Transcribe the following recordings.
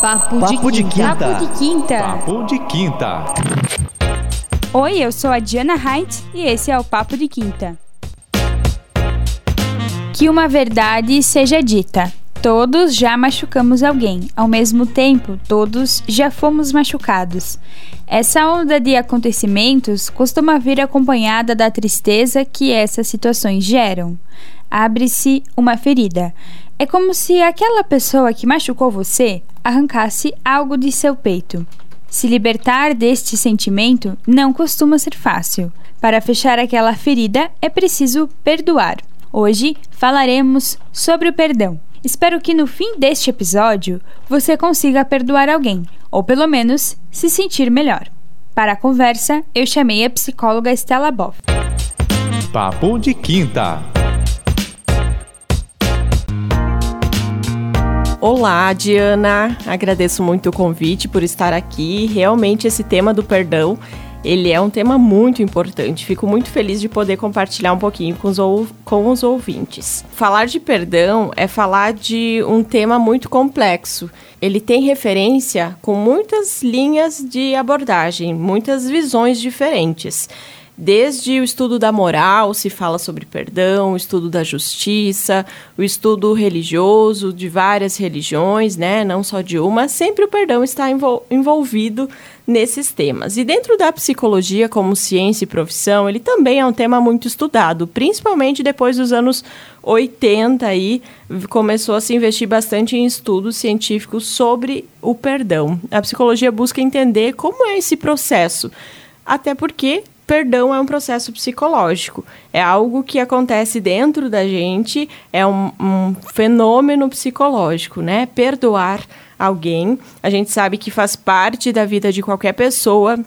Papo, Papo de, quinta. Papo de quinta. Papo de quinta. Oi, eu sou a Diana Heinz e esse é o Papo de Quinta. Que uma verdade seja dita. Todos já machucamos alguém. Ao mesmo tempo, todos já fomos machucados. Essa onda de acontecimentos costuma vir acompanhada da tristeza que essas situações geram. Abre-se uma ferida. É como se aquela pessoa que machucou você arrancasse algo de seu peito. Se libertar deste sentimento não costuma ser fácil. Para fechar aquela ferida é preciso perdoar. Hoje falaremos sobre o perdão. Espero que no fim deste episódio você consiga perdoar alguém, ou pelo menos se sentir melhor. Para a conversa, eu chamei a psicóloga Estela Boff. Papo de Quinta. Olá, Diana. Agradeço muito o convite por estar aqui. Realmente esse tema do perdão ele é um tema muito importante. Fico muito feliz de poder compartilhar um pouquinho com os, com os ouvintes. Falar de perdão é falar de um tema muito complexo. Ele tem referência com muitas linhas de abordagem, muitas visões diferentes. Desde o estudo da moral, se fala sobre perdão, o estudo da justiça, o estudo religioso de várias religiões, né, não só de uma, sempre o perdão está envolvido nesses temas. E dentro da psicologia como ciência e profissão, ele também é um tema muito estudado, principalmente depois dos anos 80 aí começou a se investir bastante em estudos científicos sobre o perdão. A psicologia busca entender como é esse processo, até porque perdão é um processo psicológico. É algo que acontece dentro da gente, é um, um fenômeno psicológico, né? Perdoar alguém, a gente sabe que faz parte da vida de qualquer pessoa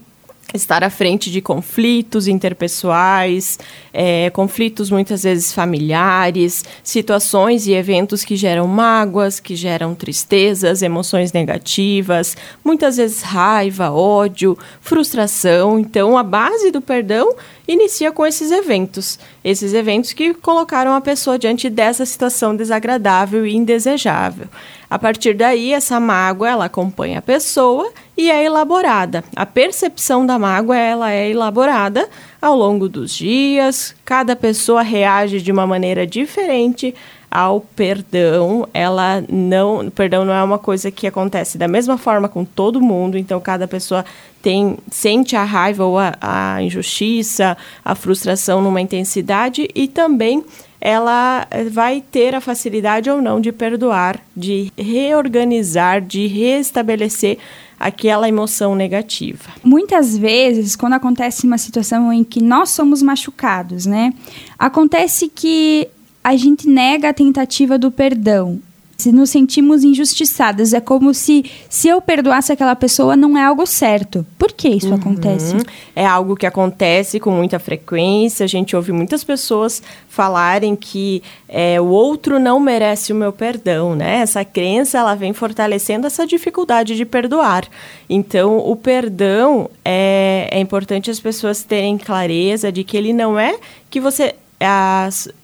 estar à frente de conflitos interpessoais, é, conflitos muitas vezes familiares, situações e eventos que geram mágoas, que geram tristezas, emoções negativas, muitas vezes raiva, ódio, frustração. Então, a base do perdão inicia com esses eventos, esses eventos que colocaram a pessoa diante dessa situação desagradável e indesejável. A partir daí, essa mágoa ela acompanha a pessoa e é elaborada. A percepção da mágoa ela é elaborada ao longo dos dias. Cada pessoa reage de uma maneira diferente ao perdão. Ela não, perdão não é uma coisa que acontece da mesma forma com todo mundo. Então cada pessoa tem sente a raiva ou a, a injustiça, a frustração numa intensidade e também ela vai ter a facilidade ou não de perdoar, de reorganizar, de restabelecer aquela emoção negativa. Muitas vezes, quando acontece uma situação em que nós somos machucados, né? Acontece que a gente nega a tentativa do perdão se nos sentimos injustiçadas. É como se se eu perdoasse aquela pessoa não é algo certo. Por que isso uhum. acontece? É algo que acontece com muita frequência. A gente ouve muitas pessoas falarem que é, o outro não merece o meu perdão, né? Essa crença ela vem fortalecendo essa dificuldade de perdoar. Então, o perdão é, é importante as pessoas terem clareza de que ele não é que você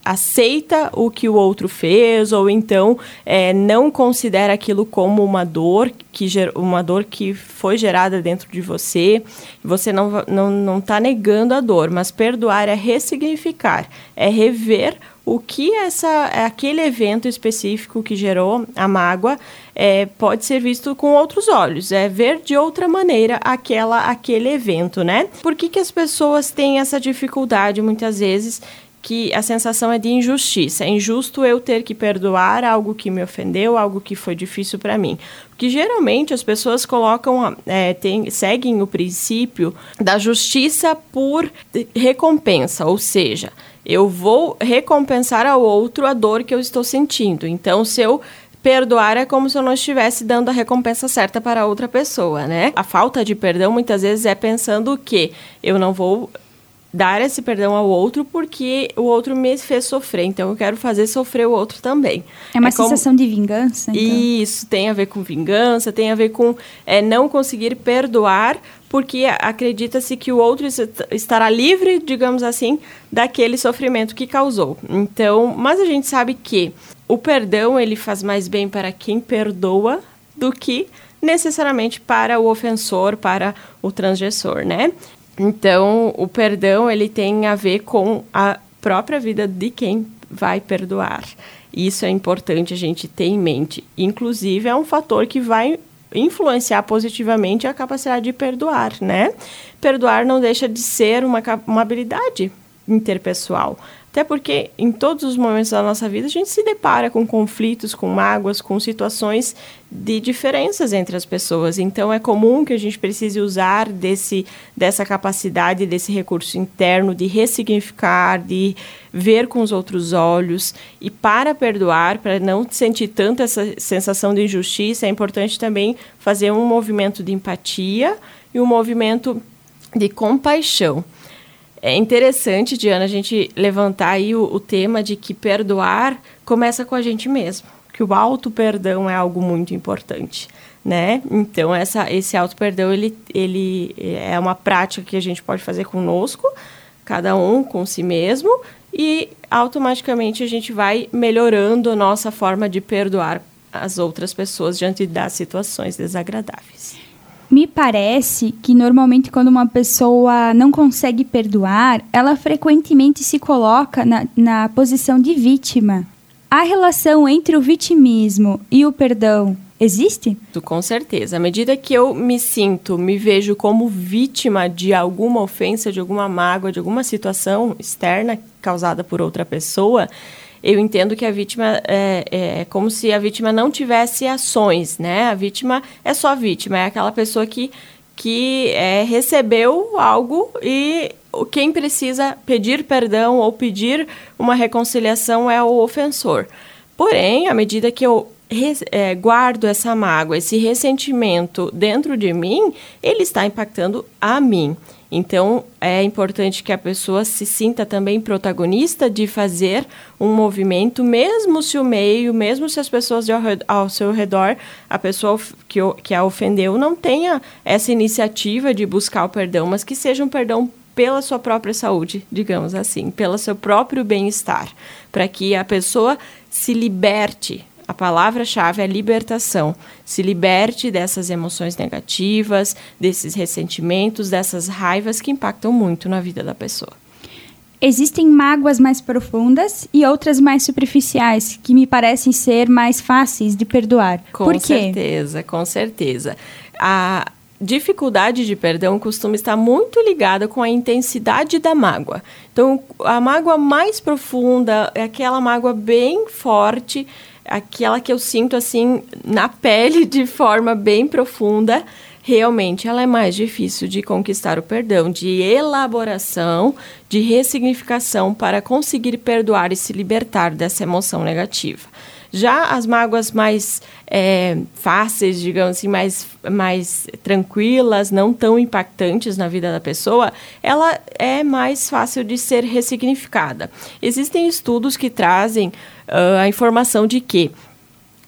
aceita o que o outro fez ou então é, não considera aquilo como uma dor que uma dor que foi gerada dentro de você você não não não está negando a dor mas perdoar é ressignificar é rever o que essa aquele evento específico que gerou a mágoa é, pode ser visto com outros olhos, é ver de outra maneira aquela aquele evento, né? Por que, que as pessoas têm essa dificuldade muitas vezes que a sensação é de injustiça. É injusto eu ter que perdoar algo que me ofendeu, algo que foi difícil para mim. Porque geralmente as pessoas colocam, é, tem, seguem o princípio da justiça por recompensa, ou seja, eu vou recompensar ao outro a dor que eu estou sentindo. Então, se eu perdoar é como se eu não estivesse dando a recompensa certa para outra pessoa, né? A falta de perdão muitas vezes é pensando que eu não vou dar esse perdão ao outro porque o outro me fez sofrer, então eu quero fazer sofrer o outro também. É uma é sensação como... de vingança? Então. Isso, tem a ver com vingança, tem a ver com é, não conseguir perdoar porque acredita-se que o outro estará livre, digamos assim, daquele sofrimento que causou. Então, mas a gente sabe que o perdão ele faz mais bem para quem perdoa do que necessariamente para o ofensor, para o transgressor, né? Então, o perdão ele tem a ver com a própria vida de quem vai perdoar. Isso é importante a gente ter em mente. Inclusive, é um fator que vai influenciar positivamente a capacidade de perdoar, né? Perdoar não deixa de ser uma, uma habilidade interpessoal. Até porque em todos os momentos da nossa vida a gente se depara com conflitos, com mágoas, com situações de diferenças entre as pessoas. Então é comum que a gente precise usar desse, dessa capacidade, desse recurso interno de ressignificar, de ver com os outros olhos. E para perdoar, para não sentir tanta essa sensação de injustiça, é importante também fazer um movimento de empatia e um movimento de compaixão. É interessante, Diana, a gente levantar aí o, o tema de que perdoar começa com a gente mesmo, que o auto perdão é algo muito importante, né? Então essa esse auto perdão ele ele é uma prática que a gente pode fazer conosco, cada um com si mesmo e automaticamente a gente vai melhorando a nossa forma de perdoar as outras pessoas diante das situações desagradáveis. Me parece que normalmente quando uma pessoa não consegue perdoar, ela frequentemente se coloca na, na posição de vítima. A relação entre o vitimismo e o perdão existe? Com certeza. À medida que eu me sinto, me vejo como vítima de alguma ofensa, de alguma mágoa, de alguma situação externa causada por outra pessoa, eu entendo que a vítima é, é, é, como se a vítima não tivesse ações, né? A vítima é só vítima, é aquela pessoa que, que é, recebeu algo e quem precisa pedir perdão ou pedir uma reconciliação é o ofensor. Porém, à medida que eu é, guardo essa mágoa, esse ressentimento dentro de mim, ele está impactando a mim. Então, é importante que a pessoa se sinta também protagonista de fazer um movimento, mesmo se o meio, mesmo se as pessoas ao, seu redor, a pessoa que, que a ofendeu, não tenha essa iniciativa de buscar o perdão, mas que seja um perdão pela sua própria saúde, digamos assim, pelo seu próprio bem-estar, para que a pessoa se liberte a palavra-chave é libertação. Se liberte dessas emoções negativas, desses ressentimentos, dessas raivas que impactam muito na vida da pessoa. Existem mágoas mais profundas e outras mais superficiais, que me parecem ser mais fáceis de perdoar. Com Por quê? certeza, com certeza. A dificuldade de perdão costuma estar muito ligada com a intensidade da mágoa. Então, a mágoa mais profunda é aquela mágoa bem forte aquela que eu sinto assim na pele de forma bem profunda, realmente ela é mais difícil de conquistar o perdão, de elaboração, de ressignificação para conseguir perdoar e se libertar dessa emoção negativa. Já as mágoas mais é, fáceis, digamos assim, mais, mais tranquilas, não tão impactantes na vida da pessoa, ela é mais fácil de ser ressignificada. Existem estudos que trazem uh, a informação de que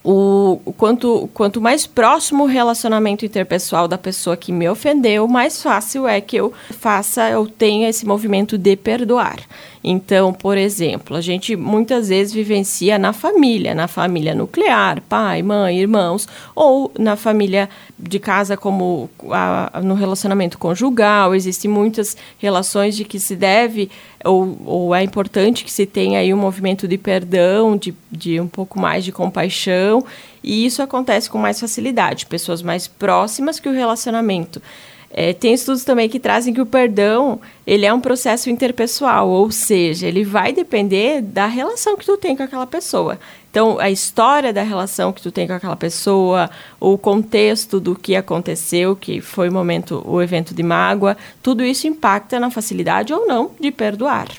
o, o, quanto, quanto mais próximo o relacionamento interpessoal da pessoa que me ofendeu, mais fácil é que eu faça, eu tenha esse movimento de perdoar. Então, por exemplo, a gente muitas vezes vivencia na família, na família nuclear, pai, mãe, irmãos, ou na família de casa como a, no relacionamento conjugal. Existem muitas relações de que se deve ou, ou é importante que se tenha aí um movimento de perdão, de, de um pouco mais de compaixão, e isso acontece com mais facilidade. Pessoas mais próximas que o relacionamento é, tem estudos também que trazem que o perdão ele é um processo interpessoal, ou seja, ele vai depender da relação que tu tem com aquela pessoa. Então, a história da relação que tu tem com aquela pessoa, o contexto do que aconteceu, que foi o momento, o evento de mágoa, tudo isso impacta na facilidade ou não de perdoar.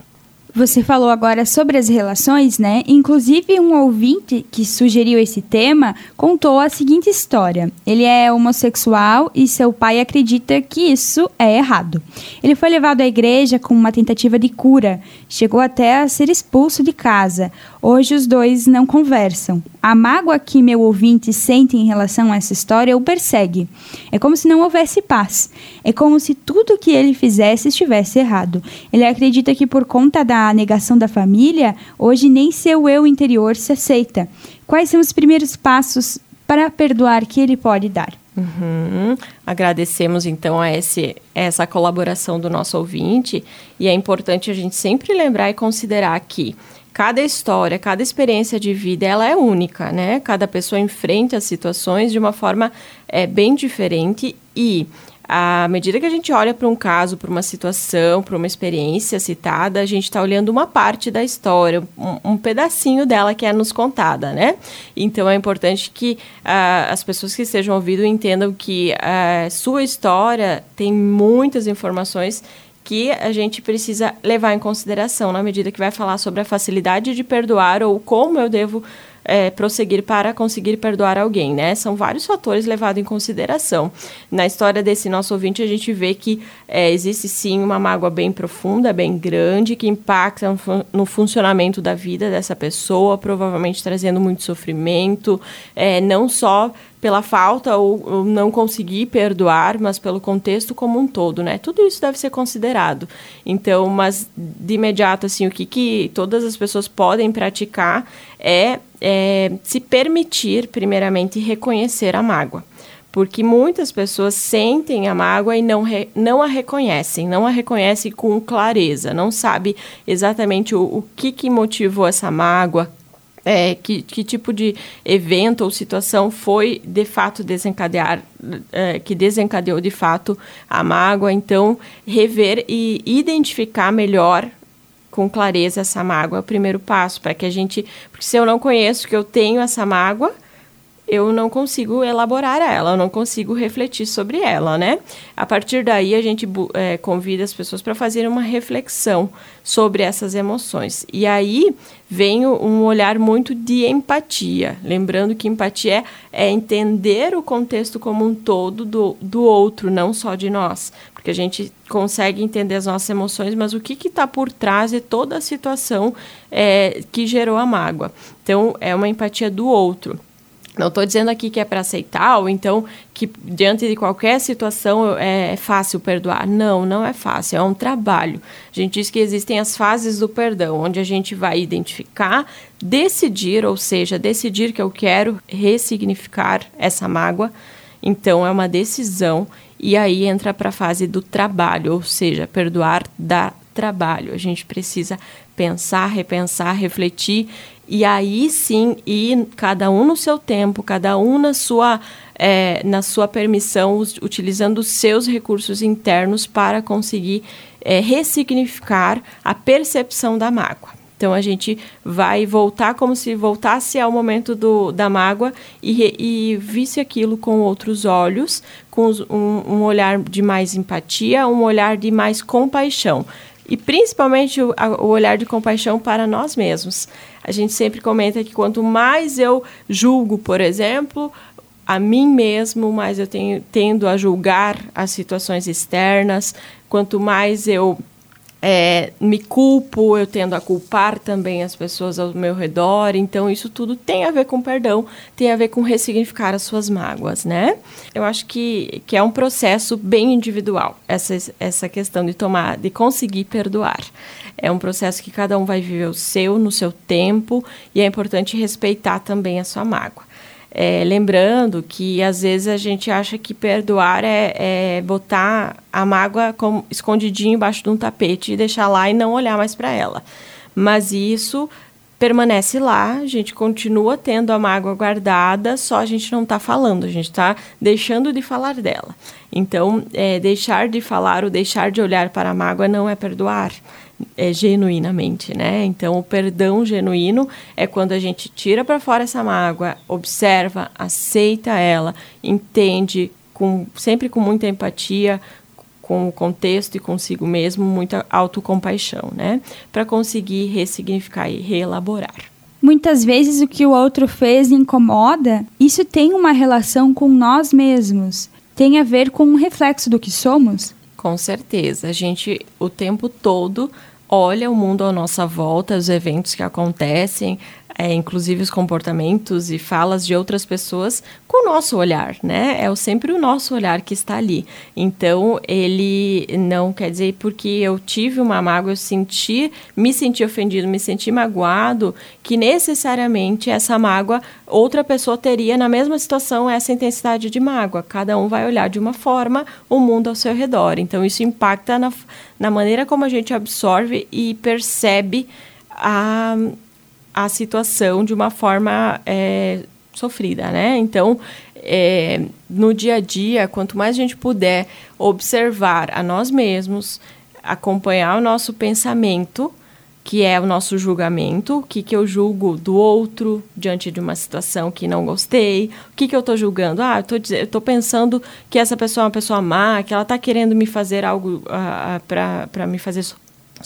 Você falou agora sobre as relações, né? Inclusive, um ouvinte que sugeriu esse tema contou a seguinte história: ele é homossexual e seu pai acredita que isso é errado. Ele foi levado à igreja com uma tentativa de cura, chegou até a ser expulso de casa. Hoje os dois não conversam. A mágoa que meu ouvinte sente em relação a essa história o persegue. É como se não houvesse paz. É como se tudo que ele fizesse estivesse errado. Ele acredita que por conta da negação da família, hoje nem seu eu interior se aceita. Quais são os primeiros passos para perdoar que ele pode dar? Uhum. Agradecemos então a esse, essa colaboração do nosso ouvinte e é importante a gente sempre lembrar e considerar que cada história, cada experiência de vida, ela é única, né? Cada pessoa enfrenta as situações de uma forma é, bem diferente e à medida que a gente olha para um caso, para uma situação, para uma experiência citada, a gente está olhando uma parte da história, um, um, pedacinho dela que é nos contada, né? Então é importante que uh, as pessoas que estejam ouvindo entendam que a uh, sua história tem muitas informações que a gente precisa levar em consideração na medida que vai falar sobre a facilidade de perdoar ou como eu devo é, prosseguir para conseguir perdoar alguém, né? São vários fatores levados em consideração. Na história desse nosso ouvinte, a gente vê que é, existe sim uma mágoa bem profunda, bem grande, que impacta no funcionamento da vida dessa pessoa, provavelmente trazendo muito sofrimento, é, não só pela falta ou, ou, não conseguir perdoar, mas pelo contexto como um todo, né? Tudo isso deve ser considerado. Então, mas de imediato, assim, o que, que todas as pessoas podem praticar é, é se permitir, primeiramente, reconhecer a mágoa porque muitas pessoas sentem a mágoa e não, re, não a reconhecem, não a reconhecem com clareza, não sabe exatamente o, o que, que motivou essa mágoa, é, que, que tipo de evento ou situação foi de fato desencadear, é, que desencadeou de fato a mágoa. Então, rever e identificar melhor com clareza essa mágoa é o primeiro passo para que a gente, porque se eu não conheço que eu tenho essa mágoa, eu não consigo elaborar ela, eu não consigo refletir sobre ela, né? A partir daí, a gente é, convida as pessoas para fazer uma reflexão sobre essas emoções. E aí vem um olhar muito de empatia. Lembrando que empatia é, é entender o contexto como um todo do, do outro, não só de nós. Porque a gente consegue entender as nossas emoções, mas o que está por trás de toda a situação é, que gerou a mágoa. Então, é uma empatia do outro. Não estou dizendo aqui que é para aceitar, ou então que diante de qualquer situação é, é fácil perdoar. Não, não é fácil, é um trabalho. A gente diz que existem as fases do perdão, onde a gente vai identificar, decidir, ou seja, decidir que eu quero ressignificar essa mágoa. Então, é uma decisão, e aí entra para a fase do trabalho, ou seja, perdoar dá trabalho. A gente precisa pensar, repensar, refletir e aí sim ir cada um no seu tempo, cada um na sua, é, na sua permissão, utilizando os seus recursos internos para conseguir é, ressignificar a percepção da mágoa. Então a gente vai voltar como se voltasse ao momento do, da mágoa e, e visse aquilo com outros olhos, com um, um olhar de mais empatia, um olhar de mais compaixão e principalmente o, o, olhar de compaixão para nós mesmos. A gente sempre comenta que quanto mais eu julgo, por exemplo, a mim mesmo, mais eu tenho, tendo a julgar as situações externas, quanto mais eu é, me culpo, eu tendo a culpar também as pessoas ao meu redor. Então, isso tudo tem a ver com perdão, tem a ver com ressignificar as suas mágoas, né? Eu acho que, que é um processo bem individual, essa, essa questão de tomar, de conseguir perdoar. É um processo que cada um vai viver o seu, no seu tempo, e é importante respeitar também a sua mágoa. É, lembrando que às vezes a gente acha que perdoar é, é botar a mágoa com, escondidinho embaixo de um tapete e deixar lá e não olhar mais para ela. Mas isso permanece lá, a gente continua tendo a mágoa guardada, só a gente não está falando, a gente está deixando de falar dela. Então, é, deixar de falar ou deixar de olhar para a mágoa não é perdoar é, genuinamente, né? Então, o perdão genuíno é quando a gente tira para fora essa mágoa, observa, aceita ela, entende, com, sempre com muita empatia, com o contexto e consigo mesmo, muita autocompaixão, né? Para conseguir ressignificar e reelaborar. Muitas vezes o que o outro fez incomoda, isso tem uma relação com nós mesmos, tem a ver com um reflexo do que somos? Com certeza. A gente, o tempo todo, olha o mundo à nossa volta, os eventos que acontecem, é, inclusive os comportamentos e falas de outras pessoas com o nosso olhar, né? É sempre o nosso olhar que está ali. Então, ele não quer dizer porque eu tive uma mágoa, eu senti, me senti ofendido, me senti magoado, que necessariamente essa mágoa outra pessoa teria na mesma situação essa intensidade de mágoa. Cada um vai olhar de uma forma o mundo ao seu redor. Então, isso impacta na, na maneira como a gente absorve e percebe a a situação de uma forma é, sofrida, né? Então, é, no dia a dia, quanto mais a gente puder observar a nós mesmos, acompanhar o nosso pensamento, que é o nosso julgamento, o que, que eu julgo do outro diante de uma situação que não gostei, o que, que eu estou julgando? Ah, eu estou pensando que essa pessoa é uma pessoa má, que ela está querendo me fazer algo ah, ah, para me fazer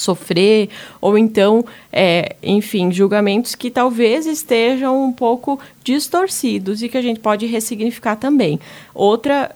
sofrer, ou então, é, enfim, julgamentos que talvez estejam um pouco distorcidos e que a gente pode ressignificar também. Outra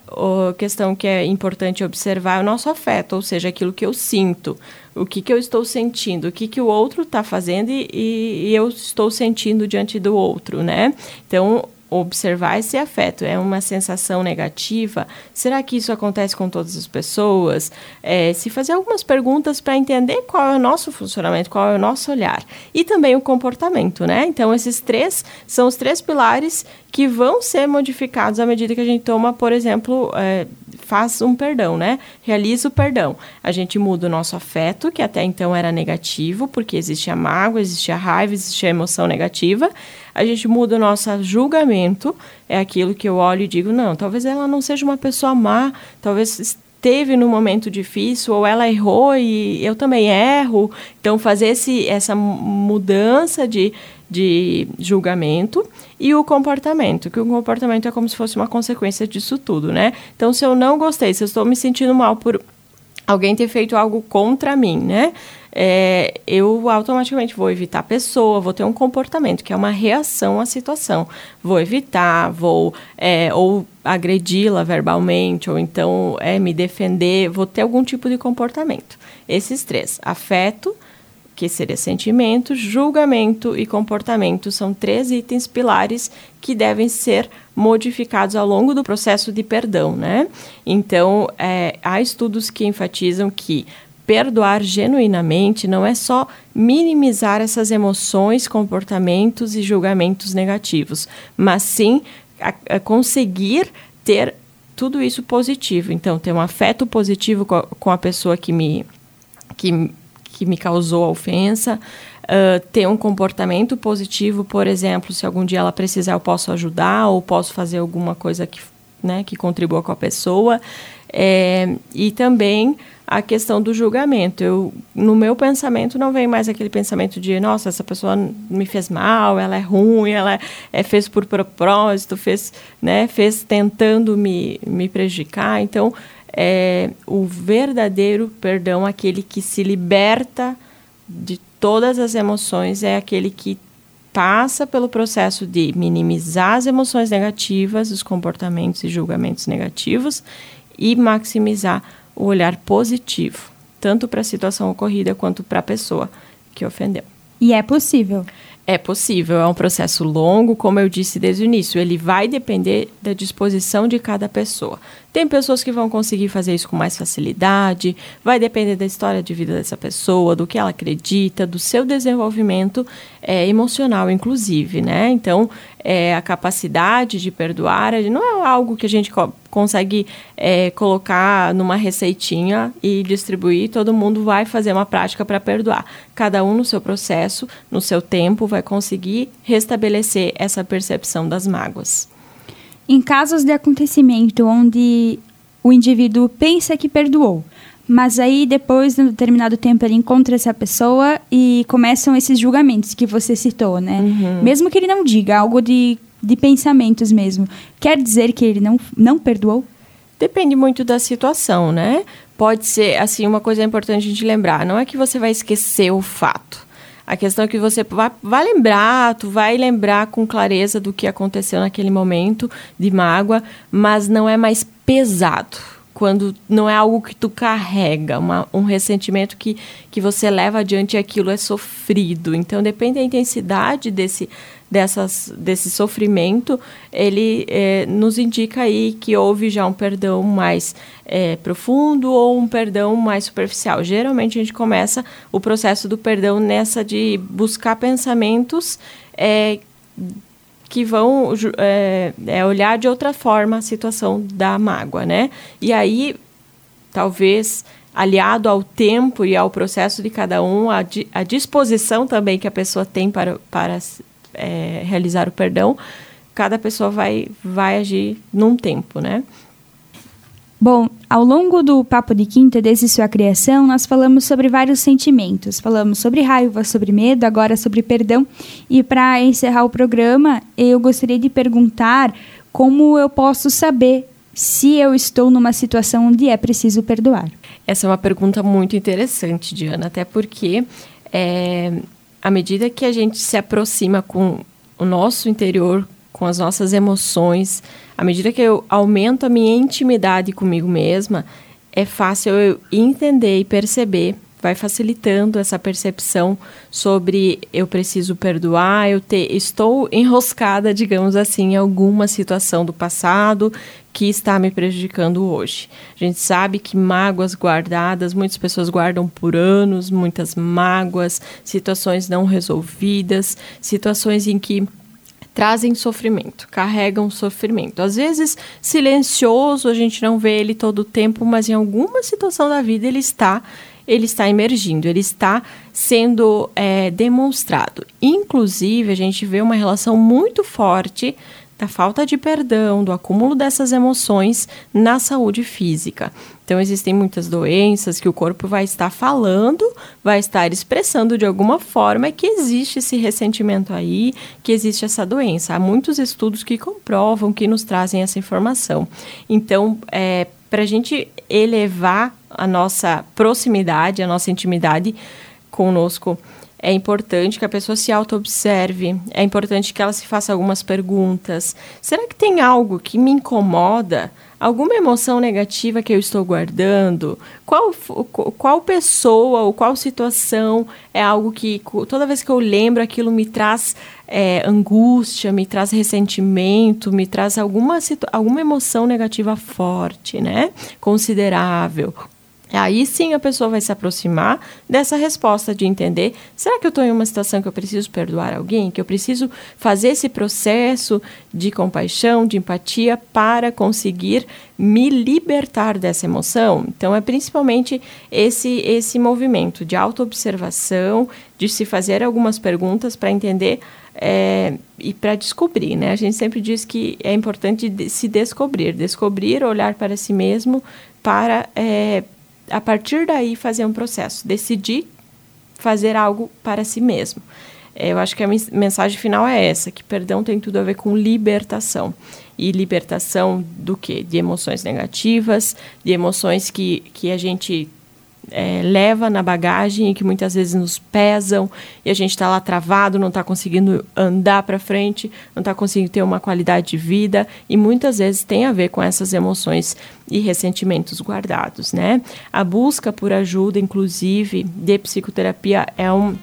questão que é importante observar é o nosso afeto, ou seja, aquilo que eu sinto, o que, que eu estou sentindo, o que, que o outro está fazendo e, e eu estou sentindo diante do outro, né? Então, observar esse afeto. É uma sensação negativa? Será que isso acontece com todas as pessoas? É, se fazer algumas perguntas para entender qual é o nosso funcionamento, qual é o nosso olhar. E também o comportamento, né? Então, esses três são os três pilares que vão ser modificados à medida que a gente toma, por exemplo, é, faz um perdão, né? Realiza o perdão. A gente muda o nosso afeto, que até então era negativo, porque existia mágoa, existia raiva, existia emoção negativa. A gente muda o nosso julgamento, é aquilo que eu olho e digo, não, talvez ela não seja uma pessoa má, talvez esteve num momento difícil ou ela errou e eu também erro. Então fazer esse, essa mudança de de julgamento e o comportamento, que o comportamento é como se fosse uma consequência disso tudo, né? Então, se eu não gostei, se eu estou me sentindo mal por alguém ter feito algo contra mim, né? É, eu automaticamente vou evitar a pessoa, vou ter um comportamento que é uma reação à situação. Vou evitar, vou é, ou agredi-la verbalmente, ou então é, me defender, vou ter algum tipo de comportamento. Esses três: afeto, que seria sentimento, julgamento e comportamento, são três itens pilares que devem ser modificados ao longo do processo de perdão, né? Então, é, há estudos que enfatizam que perdoar genuinamente não é só minimizar essas emoções, comportamentos e julgamentos negativos, mas sim a, a conseguir ter tudo isso positivo. Então, ter um afeto positivo com a, com a pessoa que me que que me causou a ofensa, uh, ter um comportamento positivo, por exemplo, se algum dia ela precisar, eu posso ajudar ou posso fazer alguma coisa que, né, que contribua com a pessoa. É, e também a questão do julgamento. Eu, no meu pensamento não vem mais aquele pensamento de, nossa, essa pessoa me fez mal, ela é ruim, ela é, é fez por propósito, fez, né, fez tentando me, me prejudicar. Então, é o verdadeiro perdão, aquele que se liberta de todas as emoções, é aquele que passa pelo processo de minimizar as emoções negativas, os comportamentos e julgamentos negativos e maximizar o olhar positivo, tanto para a situação ocorrida quanto para a pessoa que ofendeu. E é possível. É possível, é um processo longo, como eu disse desde o início, ele vai depender da disposição de cada pessoa. Tem pessoas que vão conseguir fazer isso com mais facilidade, vai depender da história de vida dessa pessoa, do que ela acredita, do seu desenvolvimento é, emocional, inclusive, né? Então, é, a capacidade de perdoar não é algo que a gente co consegue é, colocar numa receitinha e distribuir, todo mundo vai fazer uma prática para perdoar. Cada um no seu processo, no seu tempo, vai conseguir restabelecer essa percepção das mágoas. Em casos de acontecimento onde o indivíduo pensa que perdoou, mas aí depois de um determinado tempo ele encontra essa pessoa e começam esses julgamentos que você citou, né? Uhum. Mesmo que ele não diga algo de, de pensamentos mesmo, quer dizer que ele não, não perdoou? Depende muito da situação, né? Pode ser, assim, uma coisa importante gente lembrar, não é que você vai esquecer o fato. A questão é que você vai, vai lembrar, tu vai lembrar com clareza do que aconteceu naquele momento de mágoa, mas não é mais pesado quando não é algo que tu carrega, uma, um ressentimento que, que você leva adiante e aquilo é sofrido. Então, depende da intensidade desse, dessas, desse sofrimento, ele é, nos indica aí que houve já um perdão mais é, profundo ou um perdão mais superficial. Geralmente, a gente começa o processo do perdão nessa de buscar pensamentos é, que vão é, é, olhar de outra forma a situação da mágoa, né? E aí, talvez aliado ao tempo e ao processo de cada um, a, di disposição também que a pessoa tem para, para é, realizar o perdão, cada pessoa vai, vai agir num tempo, né? Bom, ao longo do Papo de Quinta, desde sua criação, nós falamos sobre vários sentimentos. Falamos sobre raiva, sobre medo, agora sobre perdão. E para encerrar o programa, eu gostaria de perguntar como eu posso saber se eu estou numa situação onde é preciso perdoar. Essa é uma pergunta muito interessante, Diana, até porque é, à medida que a gente se aproxima com o nosso interior, com as nossas emoções, à medida que eu aumento a minha intimidade comigo mesma, é fácil eu entender e perceber, vai facilitando essa percepção sobre eu preciso perdoar, eu te, estou enroscada, digamos assim, em alguma situação do passado que está me prejudicando hoje. A gente sabe que mágoas guardadas, muitas pessoas guardam por anos, muitas mágoas, situações não resolvidas, situações em que trazem sofrimento, carregam sofrimento. Às vezes silencioso, a gente não vê ele todo o tempo, mas em alguma situação da vida ele está, ele está emergindo, ele está sendo é, demonstrado. Inclusive, a gente vê uma relação muito forte da falta de perdão, do acúmulo dessas emoções na saúde física. Então, existem muitas doenças que o corpo vai estar falando, vai estar expressando de alguma forma que existe esse ressentimento aí, que existe essa doença. Há muitos estudos que comprovam, que nos trazem essa informação. Então, é, para a gente elevar a nossa proximidade, a nossa intimidade conosco, é importante que a pessoa se auto-observe, é importante que ela se faça algumas perguntas. Será que tem algo que me incomoda? Alguma emoção negativa que eu estou guardando? Qual, qual pessoa ou qual situação é algo que toda vez que eu lembro aquilo me traz é, angústia, me traz ressentimento, me traz alguma, alguma emoção negativa forte, né? Considerável. Aí sim a pessoa vai se aproximar dessa resposta de entender: será que eu estou em uma situação que eu preciso perdoar alguém? Que eu preciso fazer esse processo de compaixão, de empatia para conseguir me libertar dessa emoção? Então é principalmente esse, esse movimento de autoobservação, de se fazer algumas perguntas para entender. É, e para descobrir, né? A gente sempre diz que é importante se descobrir, descobrir, olhar para si mesmo para é, a partir daí fazer um processo, decidir fazer algo para si mesmo. É, eu acho que a mensagem final é essa, que perdão tem tudo a ver com libertação. E libertação do quê? De emoções negativas, de emoções que, que a gente é, leva na bagagem e que muitas vezes nos pesam e a gente está lá travado, não está conseguindo andar para frente, não está conseguindo ter uma qualidade de vida e muitas vezes tem a ver com essas emoções e ressentimentos guardados, né? A busca por ajuda, inclusive de psicoterapia, é um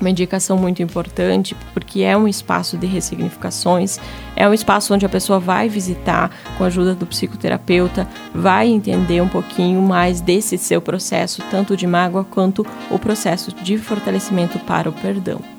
uma indicação muito importante, porque é um espaço de ressignificações, é um espaço onde a pessoa vai visitar com a ajuda do psicoterapeuta, vai entender um pouquinho mais desse seu processo, tanto de mágoa quanto o processo de fortalecimento para o perdão.